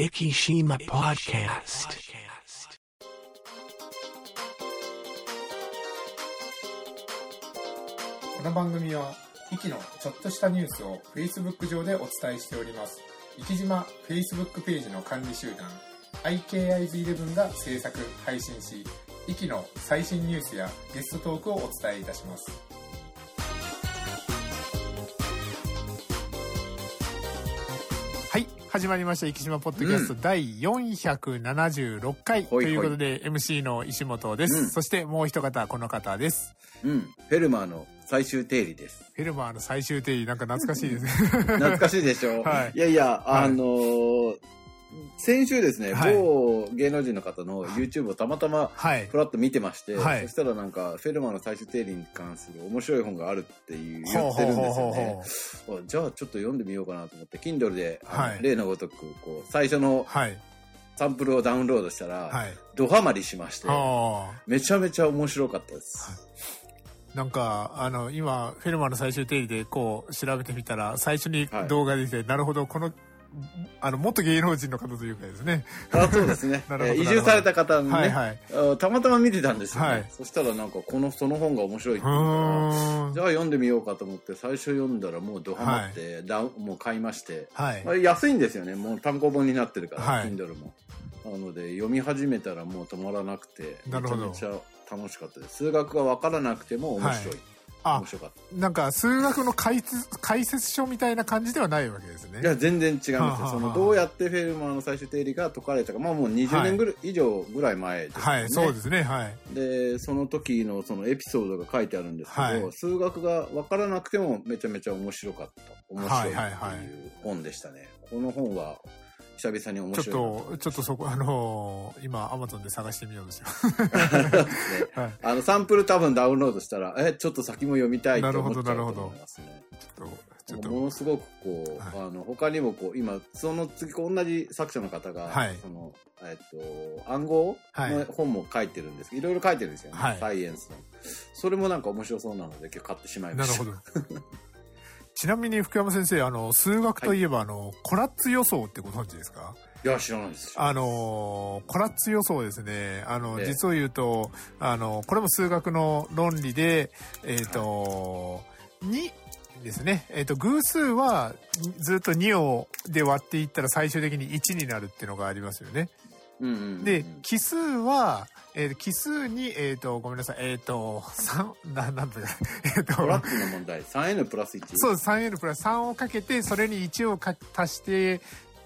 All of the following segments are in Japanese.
Ikishima Podcast. この番組は、イキのちょっとしたニュースを Facebook 上でお伝えしております。生島 Facebook ページの管理集団、IKIB11 が制作、配信し、イキの最新ニュースやゲストトークをお伝えいたします。始まりました。生島ポッドキャスト、第476回とほいうことで、MC の石本です。うんそしてもう一方、この方です。うん。フェルマーの最終定理です。フェルマーの最終定義、なんか懐かしいですね。懐かしいでしょ？はいいやいや、はいあのー先週ですね、はい某芸能人の方の YouTube をたまたまはいふ。らっと見てまして、はいそしたらなんか、フェルマーの最終定理に関する面白い本があるっていう言ってるんですよ。ねあじゃあちょっと読んでみようかなと思って、Kindle で、あのはい例のごとく、こう、最初のはい。サンプルをダウンロードしたら、はい。ドハマりしまして、あめちゃめちゃ面白かったです。あ。なんか、あの、今、フェルマーの最終定理でこう、調べてみたら、最初にはい動画できて、なるほど、この、あの、元芸能人の方というかですね。あそうですね。移住された方にね、はいはい。あたまたま見てたんですよ、ね。はい。そしたらなんかこのその本が面白いってう言うかじゃあ読んでみようかと思って最初読んだらもうドハマって、ダウンもう買いまして、はい。あ。れ安いんですよね。もう単行本になってるから、はい。Kindle も。なので読み始めたらもう止まらなくてめちゃめちゃ楽しかったです。数学が分からなくても面白い、あ面、白かった。なんか、数学の解説、解説書みたいな感じではないわけですね。いや全然違いはあはあますよそのどうやってフェルマーの最終定理が解かれたか。まあもう20年ぐらい、以上ぐらい前ですよね。はい、そうですね、はい。でその時のそのエピソードが書いてあるんですけど、はい。数学が分からなくてもめちゃめちゃ面白かった。面白いってはいはいはい。いう本でしたね、この本は久々に面ちょっ白いなと、ちょっとそこ、あのー今、アマゾンで探してみようです。はい。あのサンプル多分ダウンロードしたらえちょっと先も読みたいと思っちゃうとなるほど思いますねちょっと、ちょっと、ものすごくこう、はい。あの他にもこう今その次同じ作者の方が、はい。そのえっと暗号はい。の本も書いてるんです。けど、い、ろいろ書いてるんですよね、はい。サイエンスの。それもなんか面白そうなので今日買ってしまいました。なるほど。ちなみに福山先生、あの、数学といえば、あの、コラッツ予想ってご存知ですか？いや知らないですあの、コラッツ予想ですね。あの、ええ実を言うと、あの、これも数学の論理で、えっ、と、2ですね。えっ、と、偶数はずっと2をで割っていったら最終的に1になるっていうのがありますよね。うんうんうんで、奇数は、えー奇数に、えっ、と、ごめんなさい、えっ、と、3、な、なんだ。か、えっ、と、トラックの問題。3n プラス1そうです。3n プラス。3をかけて、それに1をか足して、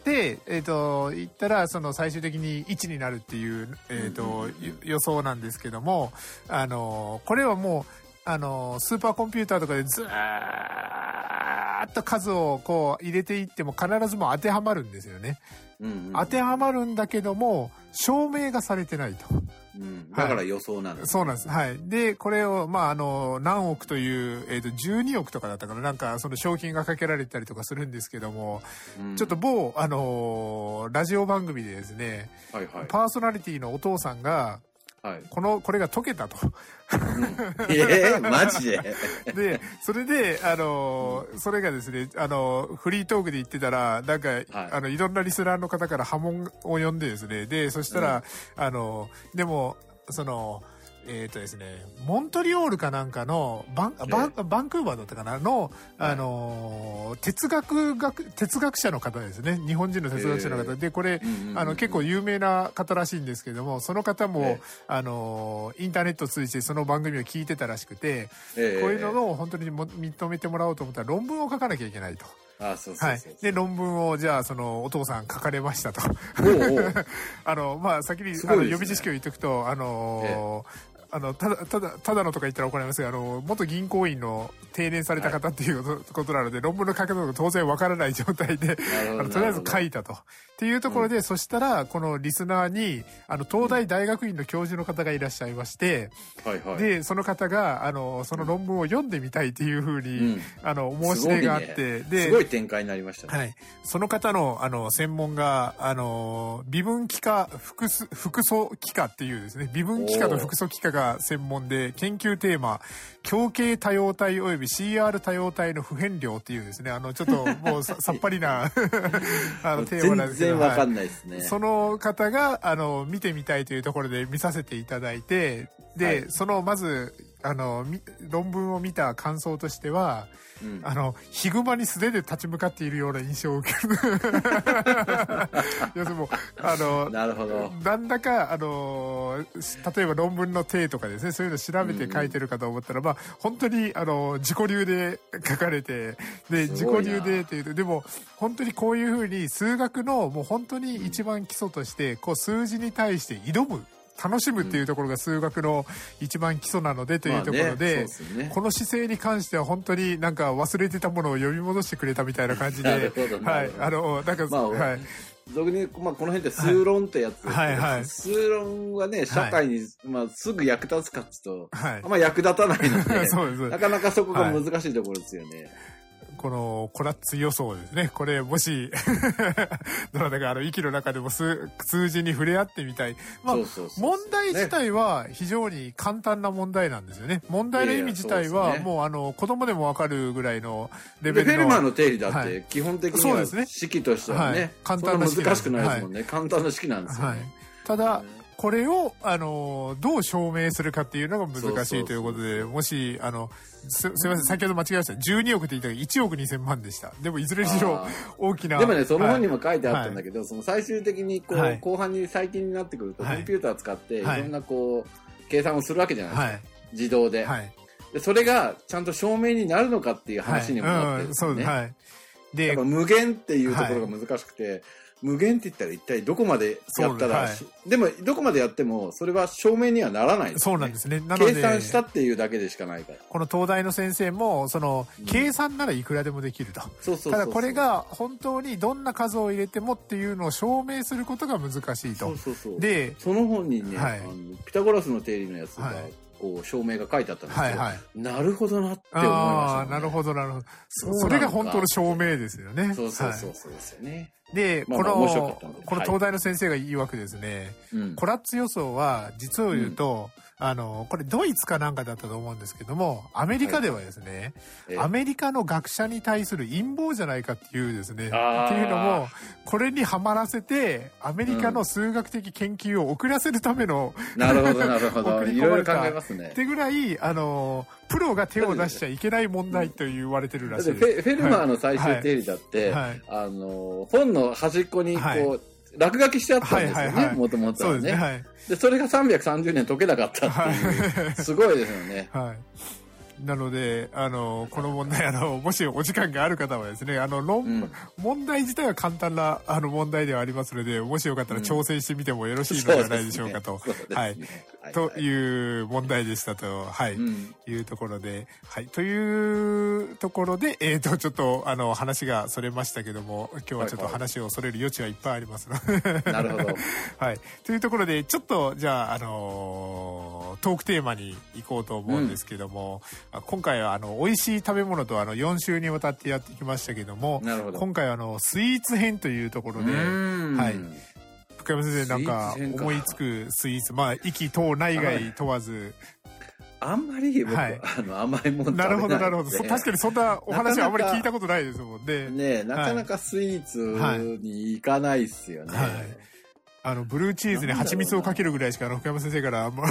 で、えっ、と、言ったら、その最終的に1になるっていう、えっ、と、うんうんうんうん。ゆ予想なんですけども、あの、これはもう、あの、スーパーコンピューターとかでずーっと数をこう入れていっても必ずもう当てはまるんですよね。うんうん当てはまるんだけども、証明がされてないと。うんだから予想なんです、そうなんです。はい。で、これを、まあ、あの、何億という、えっ、と、12億とかだったかな。なんか、その賞金がかけられたりとかするんですけども、うんちょっと某、あのラジオ番組でですね、はいはいパーソナリティのお父さんが、はい。この、これが解けたと。えー、マジで？で、それで、あのそれがですね、あのフリートークで言ってたら、なんか、あの、いろんなリスナーの方から波紋を呼んでですね、で、そしたら、あのでも、その、えっ、とですね、モントリオールかなんかの、バン、バン、バンクーバーだったかなの、あの哲学学、哲学者の方ですね。日本人の哲学者の方。で、これ、あの、結構有名な方らしいんですけども、その方も、ええあの、インターネットを通じてその番組を聞いてたらしくて、えーこういうのを本当にも認めてもらおうと思ったら論文を書かなきゃいけないと。あそうそうはい。で、論文を、じゃあ、その、お父さん書かれましたと。おうおうあの、まあ、先に、あの、予備知識を言っておくと、あのあの、ただ、ただ、ただのとか言ったら怒られますが、あの、元銀行員の定年された方っていうこと,、ことなので、論文の書き方が当然わからない状態で、あのとりあえず書いたと。っていうところで、そしたら、このリスナーに、あの、東大大学院の教授の方がいらっしゃいまして、はいはい。で、その方が、あの、その論文を読んでみたいっていうふうに、うん。あの、申し出があって、すごいね。で、すごい展開になりましたね、はい。その方の、あの、専門が、あの、微分機化、複素、複素機化っていうですね、微分機化と複素機化がが専門で研究テーマ胸径多様体及び CR 多様体の不変量っていうですねあのちょっともうさ さっぱりな あのテーマなんですけど全然わかんないですね。その方があの見てみたいというところで見させていただいてで、はいそのまずあのみ論文を見た感想としてはうんあのヒグマに素手で立ち向かっているような印象を受ける 要するにもうあのなるほど。なんだか、あのー例えば論文の定とかですね、そういうの調べて書いてるかと思ったら、まあ、本当に、あのー自己流で書かれて、で、自己流でっていうと、でも、本当にこういうふうに数学のもう本当に一番基礎として、こう数字に対して挑む。楽しむっていうところが数学の一番基礎なのでというところでこの姿勢に関しては本当になんか忘れてたものを呼び戻してくれたみたいな感じ なではいあの、なんか、まあはい。俗に、まあ、この辺って数論ってやつですけど、はいはい数論はね、社会に、まあ、すぐ役立つかっつうと、はい。あんま役立たないので、そうです。なかなかそこが難しいところですよね。このコラッツ予想ですね。これもし、どなたかあの息の中でも数数字に触れ合ってみたい。まあそうそうそう問題自体は非常に簡単な問題なんですよね。問題の意味自体はもうあの子供でもわかるぐらいのレで、ベルの。フェルマーの定理だっはて、基本的には式としてはね、はい簡単な式そんな難しくないですもんね。簡単な式なんですよはいね。。ただ、これを、あの、どう証明するかっていうのが難しいということで、もし、あの、す、すみません、先ほど間違えました。12億って言ったら1億2000万でした。でも、いずれにしろ大きな。でもね、その本にも、も書いてあったんだけど、その最終的にこう、はい後半に最近になってくると、はいコンピューター使って、いはいろんなこう、計算をするわけじゃないですか。はい。自動で,、はい。で。それがちゃんと証明になるのかっていう話にもなってるんうん、ですよね。そうです。はい。やで無限っていうところが難しくて、無限って言ったら一体どこまでやったら、そうでもどこまでやってもそれは証明にはならない、そうなんですね。なので、計算したっていうだけでしかないから。この東大の先生も、そのうん、計算ならいくらでもできると。そうそう。ただこれが本当にどんな数を入れてもっていうのを証明することが難しいと。で、その本にね、はいあのピタゴラスの定理のやつが、はいこう証明が書いてあったんですよ。はいはい。なるほどなって思いました、ああ、なるほど、なるほど。それが本当の証明ですよね。そうそうはいそうそうですよね。で、まあまあこのこの東大の先生が言うわけですね、うん。コラッツ予想は、実を言うと、あの、これドイツかなんかだったと思うんですけども、アメリカではですね、えアメリカの学者に対する陰謀じゃないかっていうですね、っていうのも、これにはまらせて、アメリカの数学的研究を遅らせるための、なるほど、なるほど。送りいろいろ考えますね。っ。てぐらい、あの、プロが手を出しちゃいけない問題と言われてるだらしいです。フェルマーの最終定理だって、はい。あの、本の端っこにこう、はい落書きしてあったんですよねもともとはね。そうですね、はい。で、それが330年解けなかったっていう、すごいですよね。はい。なので、あの、この問題、あの、もしお時間がある方はですね、あの、論、うん問題自体は簡単な、あの、問題ではありますので、もしよかったら挑戦してみてもよろしいのではないでしょうかと。そうですねはい。という問題でしたと、はい。うんいうところで、はい。というところで、えっ、と、ちょっと、あの、話がそれましたけども、今日はちょっと話をそれる余地はいっぱいありますので。なるほど。はい。というところで、ちょっと、じゃあ、あのートークテーマに行こうと思うんですけども、あ今回は、あの、美味しい食べ物と、あの、4週にわたってやってきましたけども。今回は、あの、スイーツ編というところで、うん。はい。福山先生なんか思いつくスイーツ、まあ、息等内外問わず、あんまり僕、はい。あの甘いもん食べなるほど、なるほど。そ確かにそんなお話はあまり聞いたことないですもんね。ねえなかなかスイーツに行かないっすよね。はいあの、ブルーチーズに蜂蜜をかけるぐらいしか、あの、福山先生から、まあ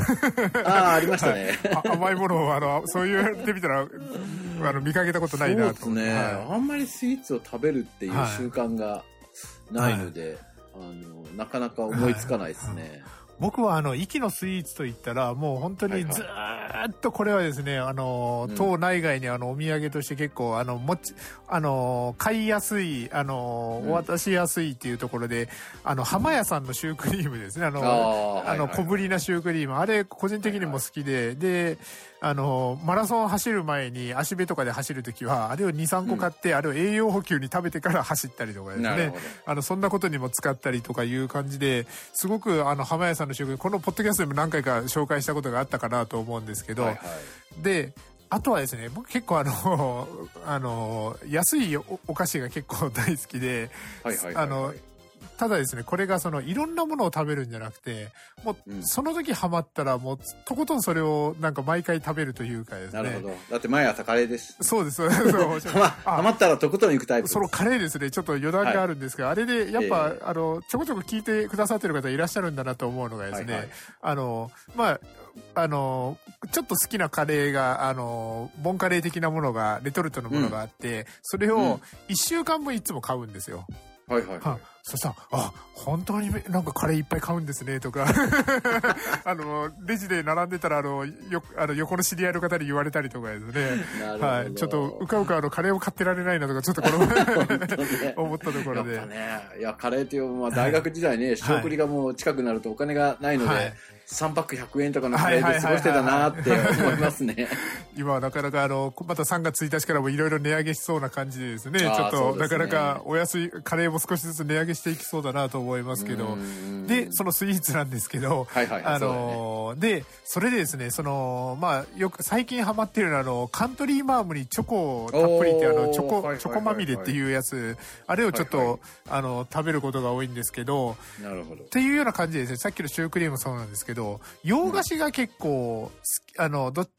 ああ、ありましたね。あ甘いものを、あの、そう言われてみたら、あの、見かけたことないなと。そうですね、はあんまりスイーツを食べるっていうはい習慣がないので、あのなかなか思いつかないですね。僕はあの、息のスイーツといったら、もう本当にずーっとこれはですね、あのうん、党内外にあの、お土産として結構、あの、もち、あの、買いやすい、あの、うん。お渡しやすいっていうところで、あの、浜屋さんのシュークリームですね、あの、あの、小ぶりなシュークリーム。あれ、個人的にも好きで、で、あの、マラソン走る前に足辺とかで走るときは、あれを2、3個買って、あれを栄養補給に食べてから走ったりとかですね。あの、そんなことにも使ったりとかいう感じで、すごく、あの、浜屋さんの食品、このポッドキャストでも何回か紹介したことがあったかなと思うんですけど、はいはい。で、あとはですね、僕結構あの、あの、安いおお菓子が結構大好きで、はいはいはいはい。あの、ただですね、これがその、いろんなものを食べるんじゃなくて、もう、うんその時ハマったら、もう、とことんそれを、なんか毎回食べるというかですね。なるほど。だって毎朝カレーです。そうです、そうです。そうはま、はまったらとことん行くタイプ。そのカレーですね、ちょっと余談があるんですが、あれで、やっぱ、ええあの、ちょこちょこ聞いてくださってる方いらっしゃるんだなと思うのがですね、はいはいあの、まあ、あの、ちょっと好きなカレーが、あの、ボンカレー的なものが、レトルトのものがあって、それうんを1週間分いつも買うんですよ。はいはいははいそしたら、あ、本当にめなんかカレーいっぱい買うんですね、とか、あの、レジで並んでたら、あの、よ、あの、横の知り合いの方に言われたりとかですね。はい。ちょっと、うかうかあの、カレーを買ってられないなとか、ちょっとこの、ね 思ったところで。やね、いや、カレーっていう、まあ、大学時代ね、仕送りがもう近くなるとお金がないので、はい3パック100円とかのカレーで過ごしてたなって思いますね。今はなかなかあの、また3月1日からもいろいろ値上げしそうな感じでですね、ちょっとねなかなかお安い、カレーも少しずつ値上げしていきそうだなと思いますけど、で、そのスイーツなんですけど、はいはいはいあのーで、それでですね、その、まあ、よく最近ハマってるのは、あの、カントリーマームにチョコをたっぷりって、あの、チョコ、はいはいはいはい。チョコまみれっていうやつ、あれをちょっと、はいはい。あの、食べることが多いんですけど、なるほど。っ。ていうような感じでですね、さっきのシュークリームもそうなんですけど、洋菓子が結構好き、あの、ど好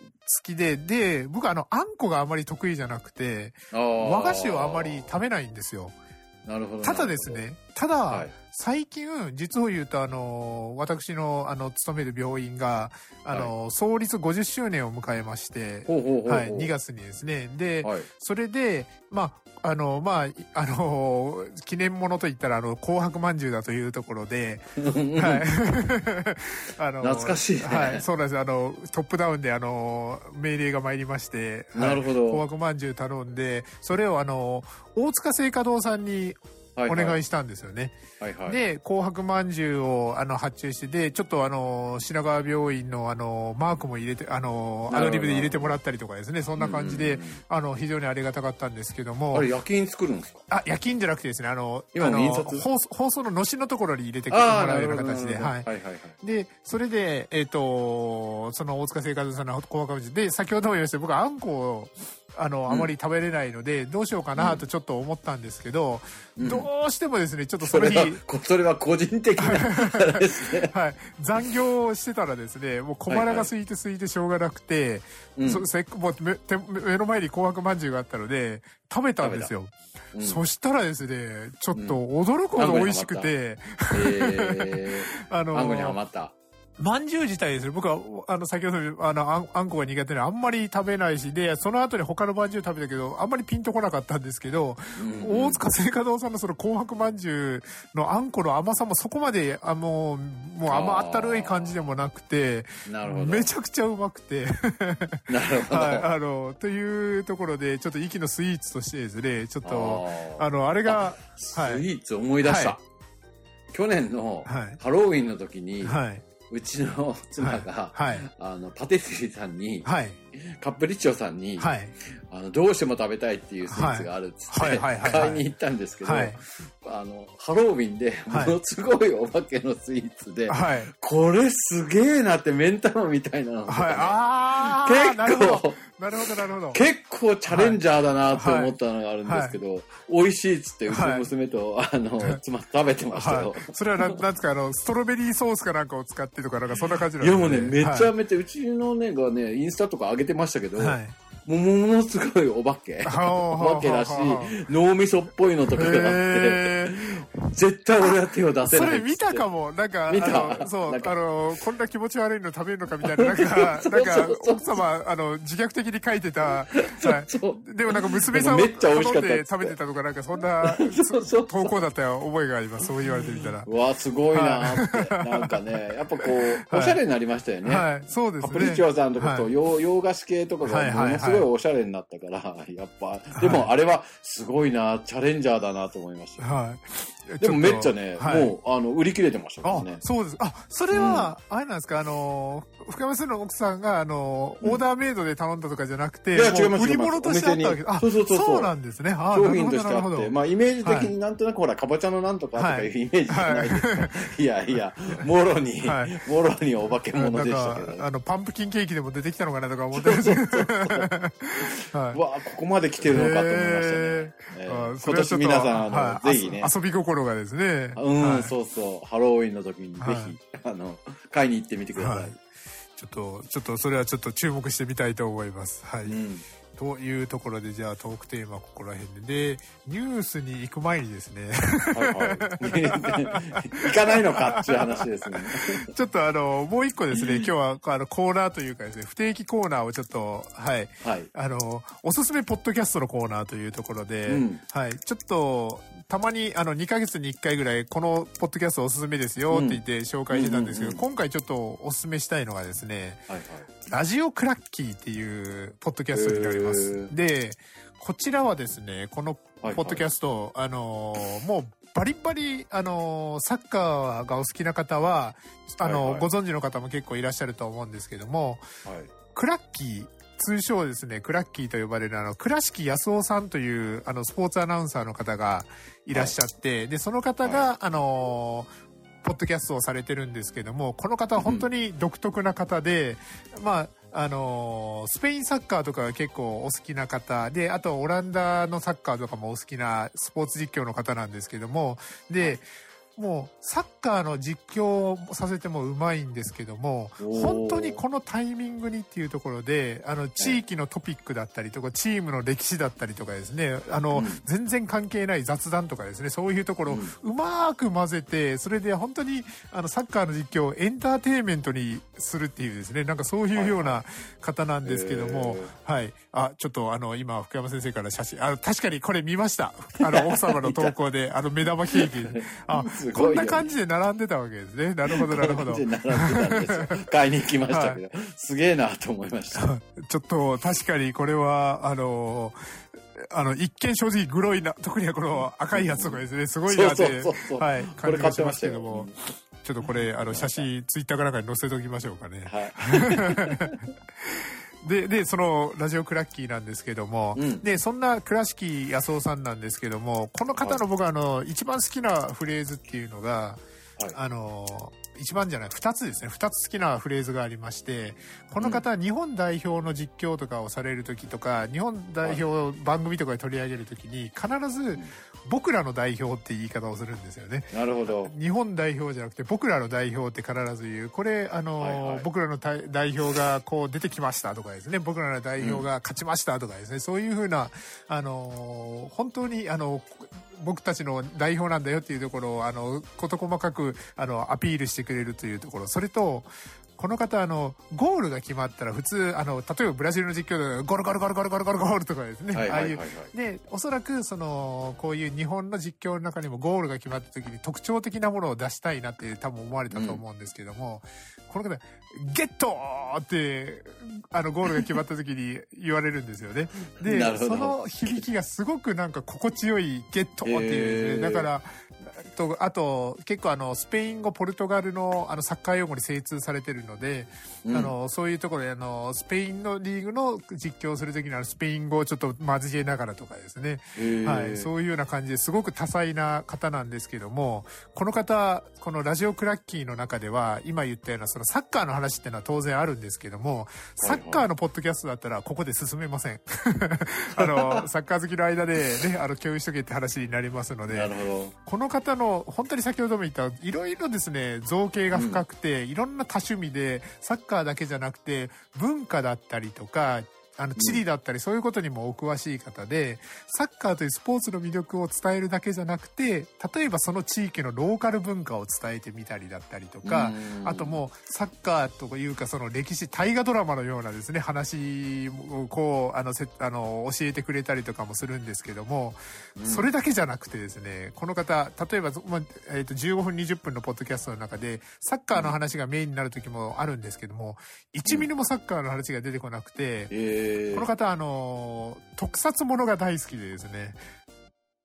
きで、で、僕はあの、あんこがあまり得意じゃなくて、和和菓子をあまり食べないんですよ。なるほど。ただですね、ただ、はい最近、実を言うと、あの、私の、あの、勤める病院が、あの、創立50周年を迎えまして、ほうほうほう。はい、2月にですね。で、はい。それで、まあ、あの、まあ、いあの、記念物といったら、あの、紅白まんじゅうだというところで、はい。あの懐かしいねはい、そうなんです。あの、トップダウンで、あの、命令が参りまして、はいなるほど紅白まんじゅう頼んで、それをあの、大塚製菓堂さんにはいお願いしたんですよね。はいはい。で、紅白まんじゅうを、あの、発注して、で、ちょっとあの、品川病院のあの、マークも入れて、あの、アドリブで入れてもらったりとかですね、そんな感じであの、非常にありがたかったんですけどもあ、れ、夜勤作るんですか？あ、夜勤じゃなくてですね、あの、今あの放送放送ののしのところに入れてもらうよう。な形で、はい。はいはいはい。で、それで、えっ、と、その大塚生活さんの紅白まんじゅうで、先ほども言いました僕はあんこを、あの、あまり食べれないので、どうしようかなとちょっと思ったんですけど、うん。どうしてもですね、ちょっとそれは、こそれは個人的な。はい、残業をしてたらですね、もう小腹が空いて空いてしょうがなくて、うん。そせっもう目手目の前に紅白まんじゅうがあったので、食べたんですよ。うん。そしたらですね、ちょっと驚くほど美味しくて、えあー、あんこにはの、まった。まんじゅう自体ですね、僕は、あの、先ほど、あの、あんあんこが苦手で、あんまり食べないし、で、その後に他のまんじゅう食べたけど、あんまりピンとこなかったんですけど、うん。大塚製菓堂さんのその紅白まんじゅうのあんこの甘さもそこまで、あもう、もう甘ったるい感じでもなくて、なるほど。めちゃくちゃうまくて、なるほど。はい、あの、というところで、ちょっと息のスイーツとしてですね、ちょっと、あの、あれが、スはい。イーツ思い出した。は去年のはい。ハロウィンの時に、はい、うちの妻が、はい、あの、パティスリーさんに、はい、カップリッチョさんに、はい、あの、どうしても食べたいっていうスイーツがあるっつって、はい。はい。はい。はい。買いに行ったんですけど、はい。あの、ハロウィンでもはい。のすごいお化けのスイーツで、はい、これすげえなって目ん玉みたいなの。ね、はい、あ結構ど、なるほど、なるほど。結構チャレンジャーだなって思ったのがあるんですけど、美味しいっつってうちの娘と、あの、妻食べてましたよ。はい。それはなん、なんですか、あの、ストロベリーソースかなんかを使ってとか、なんかそんな感じなんいですかやもうね、めちゃはめちゃ、うちのねがね、インスタとか上げてましたけど、はい。ものすごいお化け。お化けだし脳みそっぽいのとかがあって、へ絶対俺は手を出ーせない。それ見たかも。なんか、見た？あのそう、あの、こんな気持ち悪いの食べるのかみたいな、なんか、なんか奥様、あの、自虐的に書いてた、はいそうでもなんか娘さんをめっちゃ美味しかったっつって頼んで食べてたとか、なんかそんなそうそう投稿だったよ覚えがあります。そう言われてみたら。うわ、すごいなーって。なんかね、やっぱこう、おしゃれになりましたよね。はい、そうですね。カプリッチョさんとかはいと洋洋菓子系とかがものすごいおしゃれになったから、やっぱ、でもあれはすごいな、チャレンジャーだなと思いました。はい。でもめっちゃょね、はい。もう、あの、売り切れてましたからあね、。そうです。あ、それは、あれなんですか、あの、深山さんの奥さんが、あの、オーダーメイドで頼んだとかじゃなくて、いや違います売り物としてあったわけ。お店に。そうそうそうそう。そうなんですね。あ商品としてあって、まあイメージ的になんとなくほら、かぼちゃのなんとかとかいうイメージじゃないですか。い。やいや、もろにはい、もろにお化け物でしたけど。か、あの、パンプキンケーキでも出てきたのかなとか思ってました。わここまで来てるのかと思いましたね。今年皆さん、あの、ぜひね、遊び心がかですね。うん、はい、そうそう。ハロウィンの時にぜひ、はい、あの、買いに行ってみてください。はい、ちょっと、ちょっとそれはちょっと注目してみたいと思います。はい。うんというところで、じゃあトークテーマここら辺で、で、ニュースに行く前にですね。はいはい。行かないのかっていう話ですね。ちょっとあの、もう一個ですね、今日はあのコーナーというかですね、不定期コーナーをちょっと、はい。はい。あの、おすすめポッドキャストのコーナーというところで、うん、はい。ちょっと、たまにあの2ヶ月に1回ぐらいこのポッドキャストおすすめですよって言って紹介してたんですけど、今回ちょっとおすすめしたいのがですね、はいはい、ラジオクラッキーっていうポッドキャストになります。で、こちらはですね、このポッドキャスト、はいはい、あのもうバリバリ、あのサッカーがお好きな方は、あの、はいはい、ご存知の方も結構いらっしゃると思うんですけども、はい、クラッキー、通称ですね、クラッキーと呼ばれるあの、倉敷康夫さんというあの、スポーツアナウンサーの方がいらっしゃって、はい、で、その方が、はい、あのポッドキャストをされてるんですけども、この方は本当に独特な方で、うん、まあ、あのスペインサッカーとかが結構お好きな方で、あとオランダのサッカーとかもお好きなスポーツ実況の方なんですけども、で、もうサッカーの実況をさせてもうまいんですけども本当にこのタイミングにっていうところであの地域のトピックだったりとかチームの歴史だったりとかですねあの、うん、全然関係ない雑談とかですねそういうところをうまく混ぜてそれで本当にあのサッカーの実況をエンターテインメントにするっていうですねなんかそういうような方なんですけども、はい、はい、あちょっとあの今福山先生から写真あ確かにこれ見ました。あの 奥様の投稿であの目玉ケーキ。あこんな感じで並んでたわけですね。なるほど、なるほど。並んでたんですよ。買いに行きましたけど、はい、すげえなと思いました。ちょっと、確かにこれは、あのあの、一見正直グロいな、特にはこの赤いやつとかですね、すごいなって、はい、感じがしますけども。ちょっとこれ、あの、写真、ツイッターかなんかに載せておきましょうかね。はい。で、で、そのラジオクラッキーなんですけども、うん、で、そんな倉敷康夫さんなんですけども、この方の僕はあの、一番好きなフレーズっていうのが、はい、あの、一番じゃない、二つですね。二つ好きなフレーズがありまして、この方は日本代表の実況とかをされる時とか、日本代表番組とかで取り上げる時に、必ず僕らの代表って言い方をするんですよね。なるほど。日本代表じゃなくて僕らの代表って必ず言う。これ、あの、はいはい、僕らの代表がこう出てきましたとかですね。僕らの代表が勝ちましたとかですね。うん、そういうふうな、あの、本当に、あの、僕たちの代表なんだよっていうところを、あの、事細かく、あの、アピールしてくれるというところ。それと、この方、あの、ゴールが決まったら普通、あの、例えばブラジルの実況でゴルゴルゴルゴルゴルゴルゴールとかですね。ああいう。で、おそらくその、こういう日本の実況の中にもゴールが決まった時に特徴的なものを出したいなって多分思われたと思うんですけども、うん、この方、ゲットって、あの、ゴールが決まった時に言われるんですよね。で、その響きがすごくなんか心地よいゲットっていう、ね、だから、と、あと、結構あの、スペイン語、ポルトガルのあの、サッカー用語に精通されてるので、うん、あの、そういうところであの、スペインのリーグの実況をするときにあの、スペイン語をちょっと交えながらとかですね、はい、そういうような感じですごく多彩な方なんですけども、この方、このラジオクラッキーの中では、今言ったようなそのサッカーの話っていうのは当然あるんですけども、サッカーのポッドキャストだったらここで進めません。あの、サッカー好きの間でね、あの、共有しとけって話になりますので、この方の、本当に先ほども言った、いろいろですね、造形が深くて、うん、いろんな多趣味で、サッカーだけじゃなくて、文化だったりとか、あの、地理だったりそういうことにもお詳しい方で、サッカーというスポーツの魅力を伝えるだけじゃなくて、例えばその地域のローカル文化を伝えてみたりだったりとか、あともうサッカーというかその歴史、大河ドラマのようなですね、話をこう、あの、せあの教えてくれたりとかもするんですけども、それだけじゃなくてですね、この方、例えば、まあ、えっ、ー、と、15分20分のポッドキャストの中で、サッカーの話がメインになる時もあるんですけども、1ミリもサッカーの話が出てこなくて、えーこの方、あの、特撮ものが大好きでですね、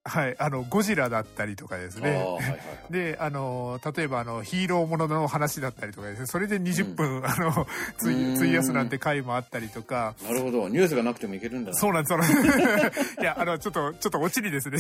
はい、あの、ゴジラだったりとかですね。はいはいはい、で、あの、例えばあの、ヒーローものの話だったりとかですね、それで20分、うん、あの、費やすなんて回もあったりとか。なるほど。ニュースがなくてもいけるんだそうなんです、そうなんです。いや、あの、ちょっと、ちょっとオチにですね、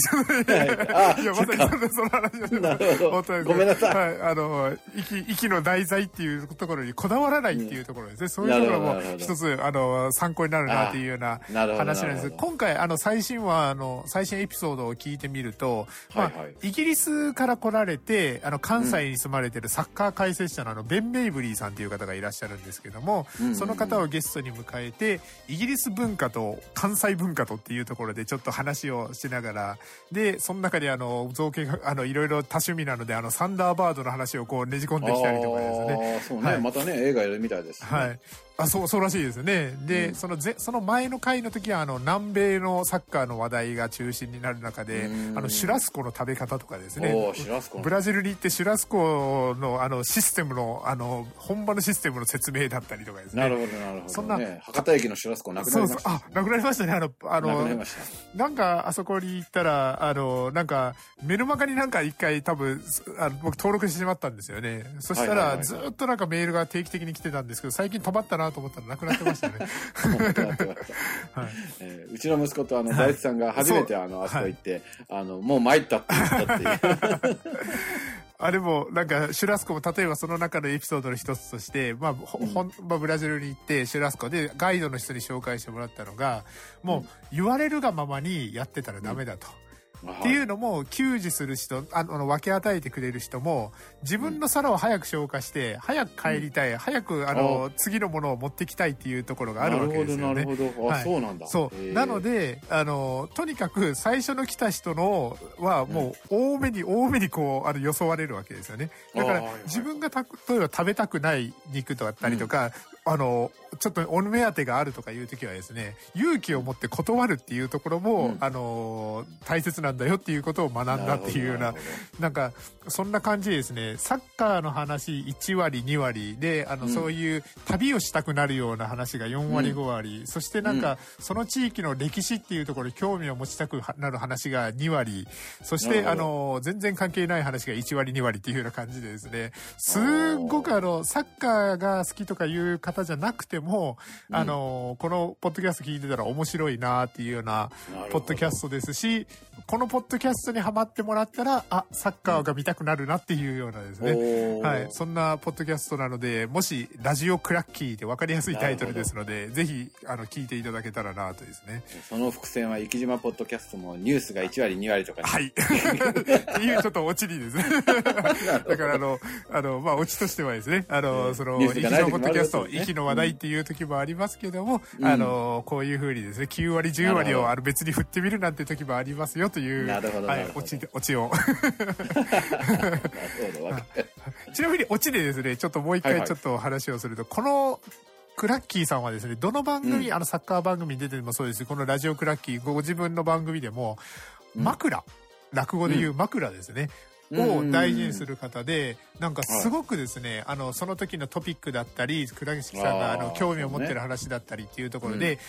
はい、あ いや、まさにその話です。なるほど。ごめんなさい。はい、あの、息、息の題材っていうところにこだわらないっていうところですね。うん、そういうところも一つ、あの、参考になるなっていうような話なんです。今回、あの、最新話、あの、最新エピソードを聞いてみると、まあ、イギリスから来られて、あの、関西に住まれてるサッカー解説者のあの、ベン・メイブリーさんという方がいらっしゃるんですけども、その方をゲストに迎えて、イギリス文化と関西文化とっていうところでちょっと話をしながら、で、その中であの、造形が、あの、いろいろ多趣味なので、あの、サンダーバードの話をこうねじ込んできたりとかですね。そうね、はい、またね、映画やるみたいです、ね、はい。あそうそうらしいですね。で、うん、そのぜその前の回の時はあの南米のサッカーの話題が中心になる中であのシュラスコの食べ方とかですね。ブラジルに行ってシュラスコのあのシステムのあの本場のシステムの説明だったりとかですね。なるほどなるほど、そんな、ね、博多駅のシュラスコなくなりました、ね、そうそう。あなくなりましたね。あのあのなんかあそこに行ったらあのなんかメルマガになんか一回多分あの僕登録してしまったんですよね。そしたらずっとなんかメールが定期的に来てたんですけど最近止まったなと思ったらなくなってましたね。はいえー、うちの息子とあの大地さんが初めてあの、あそこ行って、あのもう参ったって言ったっていう。あれも、なんか、シュラスコも、例えばその中のエピソードの一つとして、まあ、ほん、まあ、ブラジルに行って、シュラスコでガイドの人に紹介してもらったのが、もう、言われるがままにやってたらダメだと。うんっていうのも給仕する人あの分け与えてくれる人も自分の皿を早く消化して早く帰りたい、うん、早くあの次のものを持ってきたいっていうところがあるわけですよね。なるほどなるほど、はい、そうなんだ。そう。なのであのとにかく最初の来た人のはもう多めに多めにこうあの装われるわけですよね。だから自分がた例えば食べたくない肉だったりとか、あの、ちょっとお目当てがあるとかいう時はですね、勇気を持って断るっていうところも、うん、あの、大切なんだよっていうことを学んだっていうような、なんか、そんな感じですね、サッカーの話1割、2割で、あの、うん、そういう旅をしたくなるような話が4割、5割、そしてなんか、その地域の歴史っていうところに興味を持ちたくなる話が2割、そして、あの、全然関係ない話が1割、2割っていうような感じでですね、すっごくあの、サッカーが好きとかいう方方じゃなくても、うん、あの、このポッドキャスト聞いてたら面白いなっていうような、ポッドキャストですし、このポッドキャストにハマってもらったら、あ、サッカーが見たくなるなっていうようなですね。はい。そんなポッドキャストなので、もし、ラジオクラッキーで分かりやすいタイトルですので、ぜひ、あの、聞いていただけたらなとですね。その伏線は、生島ポッドキャストもニュースが1割、2割とか、はい。っていうちょっとオチにですね。だから、あの、あの、まあ、オチとしてはですね、あの、その、生島ポッドキャスト、息の話題っていう時もありますけども、うん、あの、こういうふうにですね、9割、10割をあの別に振ってみるなんて時もありますよという、なるほど、はい、オチ、オチを。ちなみにオチでですね、ちょっともう一回ちょっと話をすると、はいはい、この、クラッキーさんはですね、どの番組、うん、あのサッカー番組に出てもそうです。このラジオクラッキー、ご自分の番組でも、枕、うん、落語でいう枕ですね。を大事にする方で、なんかすごくですね、あの、その時のトピックだったり、倉岸さんがあの興味を持ってる話だったりっていうところで、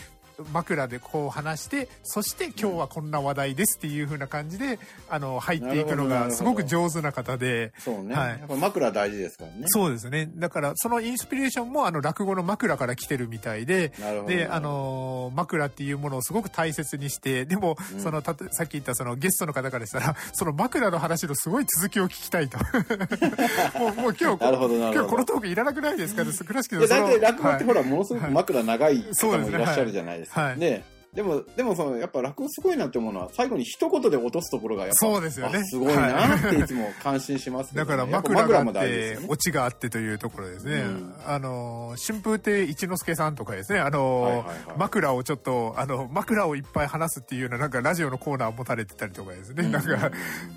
枕でこう話してそして今日はこんな話題ですっていう風な感じであの入っていくのがすごく上手な方でそうね、はい、やっぱ枕大事ですからね。そうですね。だからそのインスピレーションもあの落語の枕から来てるみたいでであの枕っていうものをすごく大切にしてでも、うん、そのたさっき言ったそのゲストの方からしたらその枕の話のすごい続きを聞きたいと。もうもう今日今日このトークいらなくないですかね倉敷の大体落語ってほら、はい、ものすごく枕長い方もいらっしゃるじゃないですか、はい、で、でも、でもその、やっぱ落語すごいなって思うのは、最後に一言で落とすところがやっぱ、そうですよね。すごいなってい。つも感心します、ね、だから枕があって、オチがあってというところですね。うん、あの、春風亭一之輔さんとかですね、あの、はいはいはい、枕をちょっと、あの、枕をいっぱい話すっていうような、なんかラジオのコーナー持たれてたりとかですね、うん、なんか、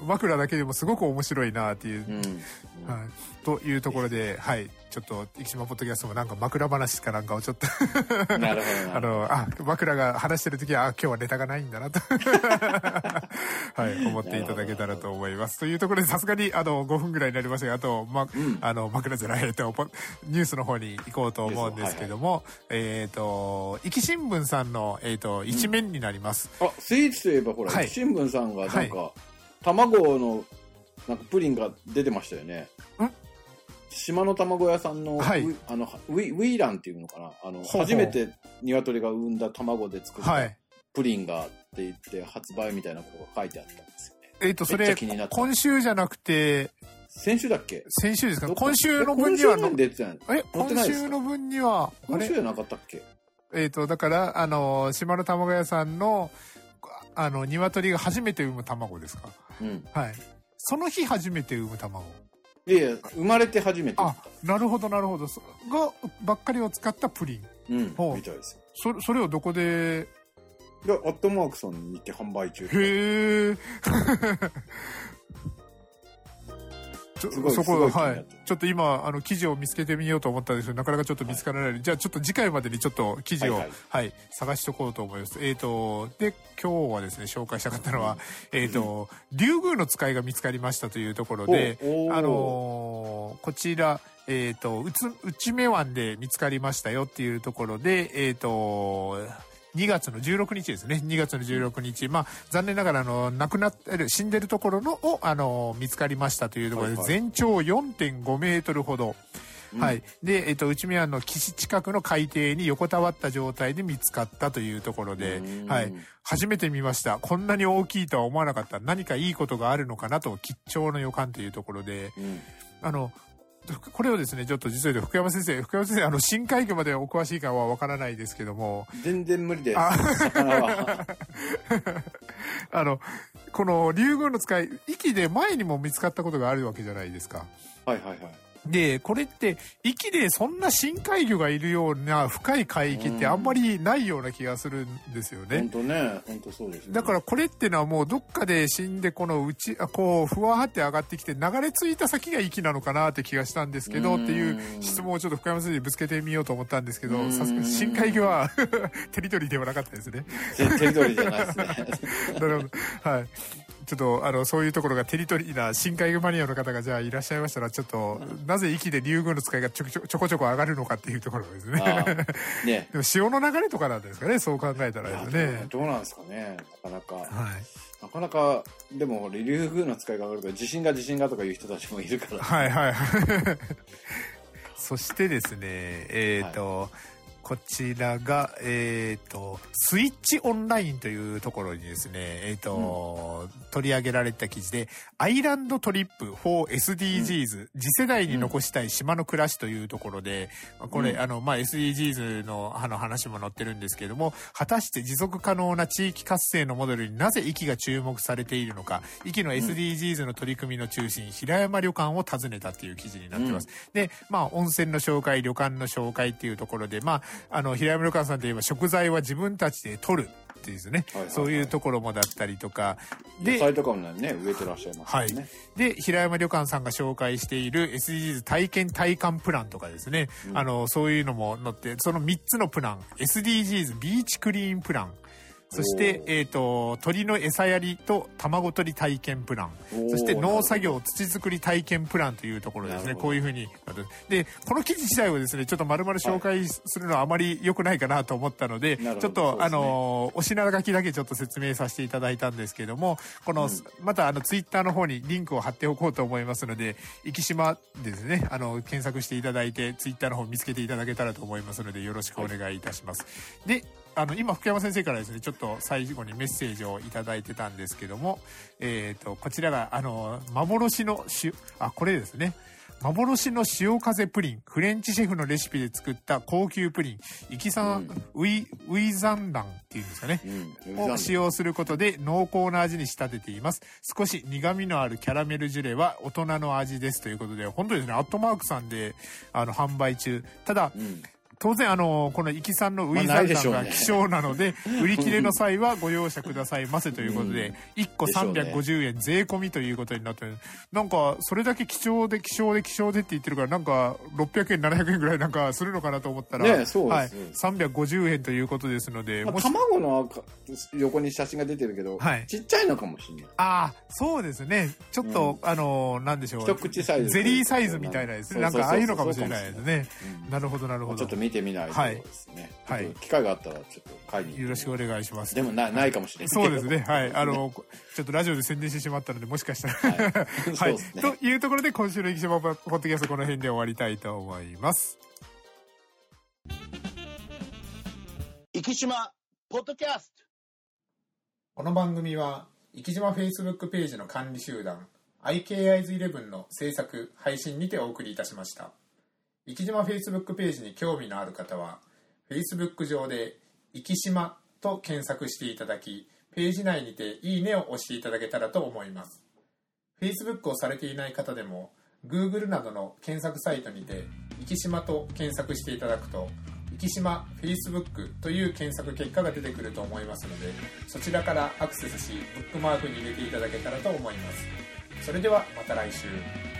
枕だけでもすごく面白いなっていう、うん、はい。というところで、はい。ちょっと、生島ポッドキャストもなんか枕話かなんかをちょっと。なるほど。あの、あ、枕が話してる時は、あ、今日はネタがないんだなと。はい、思っていただけたらと思います。というところで、さすがに、あの、5分ぐらいになりましたが、あと、ま、うん、あの、枕じゃない、と、ニュースの方に行こうと思うんですけども、はいはい、えっ、ー、と、生き新聞さんの、えっ、ー、と、一面になります。うん、あ、スイーツといえば、ほら、はい、新聞さんがなんか、はい、卵の、なんかプリンが出てましたよね。ん島の卵屋さんの,、はい、あのウィウィーランっていうのかな？あの初めて鶏が産んだ卵で作ったプリンがって言って発売みたいなことが書いてあったんですよね。えっ、と、それ、今週じゃなくて、先週だっけ？先週ですか？今週の分には。今週出てない。え今週の分には、今週じゃなかったっけ？えっ、と、だから、あの、島の卵屋さんの、あの、鶏が初めて産む卵ですか？うん。はい。その日初めて産む卵。いやいや、生まれて初めて。あ、なるほどなるほど。そが、ばっかりを使ったプリン。うん。みたいですよ。そそれをどこで、いや、アットマークさんに行って販売中。へえ。ちょそこ、はい。ちょっと今、あの、記事を見つけてみようと思ったんですけど、なかなかちょっと見つからない。じゃあ、ちょっと次回までにちょっと記事を、ははいい、探しとこうと思います。えっ、と、で、今日はですね、紹介したかったのは、えっ、と、竜宮の使いが見つかりましたというところで、あのーこちら、えっ、と、うつ、内目湾で見つかりましたよっていうところで、えっ、と、2月の16日ですね。2月の16日。まあ、残念ながら、あの、亡くなってる、死んでるところの、を、あの、見つかりましたというところで、はいはい全長4.5メートルほど。はい。で、えっ、と、内目湾の岸近くの海底に横たわった状態で見つかったというところでうん、はい。初めて見ました。こんなに大きいとは思わなかった。何かいいことがあるのかなと、吉兆の予感というところで、うん。あの、これをですね、ちょっと実は言うと福山先生、福山先生、あの、深海魚までお詳しいかはわからないですけども、全然無理です。あ。あの、この竜宮の使い、息で前にも見つかったことがあるわけじゃないですか。はいはいはい。で、これって、息でそんな深海魚がいるような深い海域ってあんまりないような気がするんですよね。本当ね、本当そうですね。だからこれってのはもうどっかで死んでこのうち、あこう、ふわーって上がってきて流れ着いた先が息なのかなって気がしたんですけど、うんっていう質問をちょっと福山先生にぶつけてみようと思ったんですけど、うんさすがに深海魚は テリトリーではなかったですね。テテリトリーじゃないですね。なるほど。はい。ちょっと、あの、そういうところがテリトリーな深海魚マニアの方がじゃあいらっしゃいましたら、ちょっと、なぜ息で竜宮の使いがちょちょちょこちょこ上がるのかっていうところですね。ね。でも潮の流れとかなんですかね、そう考えたらですね。どうなんですかね。なかなか。はい。なかなか、でも、竜宮の使いが上がるから、地震が地震がとかいう人たちもいるから。はいはいはい。そしてですね、えっ、と、こちらが、えっ、と、スイッチオンラインというところにですね、えっ、と、取り上げられた記事で、アイランドトリップ for SDGs、次世代に残したい島の暮らしというところで、これ、うん。あの、まあ、SDGs のあの話も載ってるんですけれども、果たして持続可能な地域活性のモデルになぜ息が注目されているのか、息の SDGs の取り組みの中心、平山旅館を訪ねたっていう記事になってます。で、まあ、温泉の紹介、旅館の紹介っていうところで、まあ、あの、平山旅館さんといえば食材は自分たちで取るっていうですね、はいはいはい。そういうところもだったりとか、野菜とかもね、植えてらっしゃいますはい。で、平山旅館さんが紹介している SDGs 体験体感プランとかですね、うん。あの、そういうのも載って、その3つのプラン、SDGs ビーチクリーンプラン、そして、えっ、と、鳥の餌やりと卵取り体験プラン、そして農作業土作り体験プランというところですね。こういうふうに。で、この記事自体をですね、ちょっと丸々紹介するのはあまり良くないかなと思ったので、なるほどちょっと、ねあの、お品書きだけちょっと説明させていただいたんですけども、この、うん。またあの、ツイッターの方にリンクを貼っておこうと思いますので、生島ですね、あの、検索していただいて、ツイッターの方見つけていただけたらと思いますので、よろしくお願いいたします。で、あの、今、福山先生からですね、ちょっと最後にメッセージをいただいてたんですけども、えっ、と、こちらが、あの、幻の塩、あ、これですね。幻の潮風プリン。フレンチシェフのレシピで作った高級プリン。イキサン、ウィ、ウィザンランっていうんですかね。うん。を使用することで濃厚な味に仕立てています。少し苦味のあるキャラメルジュレは大人の味ですということで、本当にですね、アットマークさんで、あの、販売中。ただ、うん。当然あの、このイキさんのウィザまあないンダンでしょうねが希少なので、売り切れの際はご容赦くださいませということで、1個でしょうね350円税込みということになってる。なんか、それだけ希少で希少で希少でって言ってるから、なんか、600円、700円ぐらいなんかするのかなと思ったら、ねそうはいです。350円ということですので、卵の横に写真が出てるけど、はいちっちゃいのかもしれない。ああ、そうですね。ちょっと、あの、なんでしょう。一口サイズゼリーサイズみたいなですね。なんか、ああいうのかもしれないですね。うんなるほど、なるほど。ちょっと見てみないとはいですね。はい機会があったらちょっと買いに。よろしくお願いします。でもなないかもしれない。そうですね。はい。あの、ちょっとラジオで宣伝してしまったので、もしかしたら。はい というところで、今週の生島ポッドキャストこの辺で終わりたいと思います。生島ポッドキャストこの番組は、生島 Facebook ページの管理集団、IKIs11 の制作、配信にてお送りいたしました。生島 Facebook ページに興味のある方は、Facebook 上で、生島と検索していただき、ページ内にていいねを押していただけたらと思います。Facebook をされていない方でも Google などの検索サイトにて「生島」と検索していただくと生島 Facebook という検索結果が出てくると思いますのでそちらからアクセスしブックマークに入れていただけたらと思います。それではまた来週。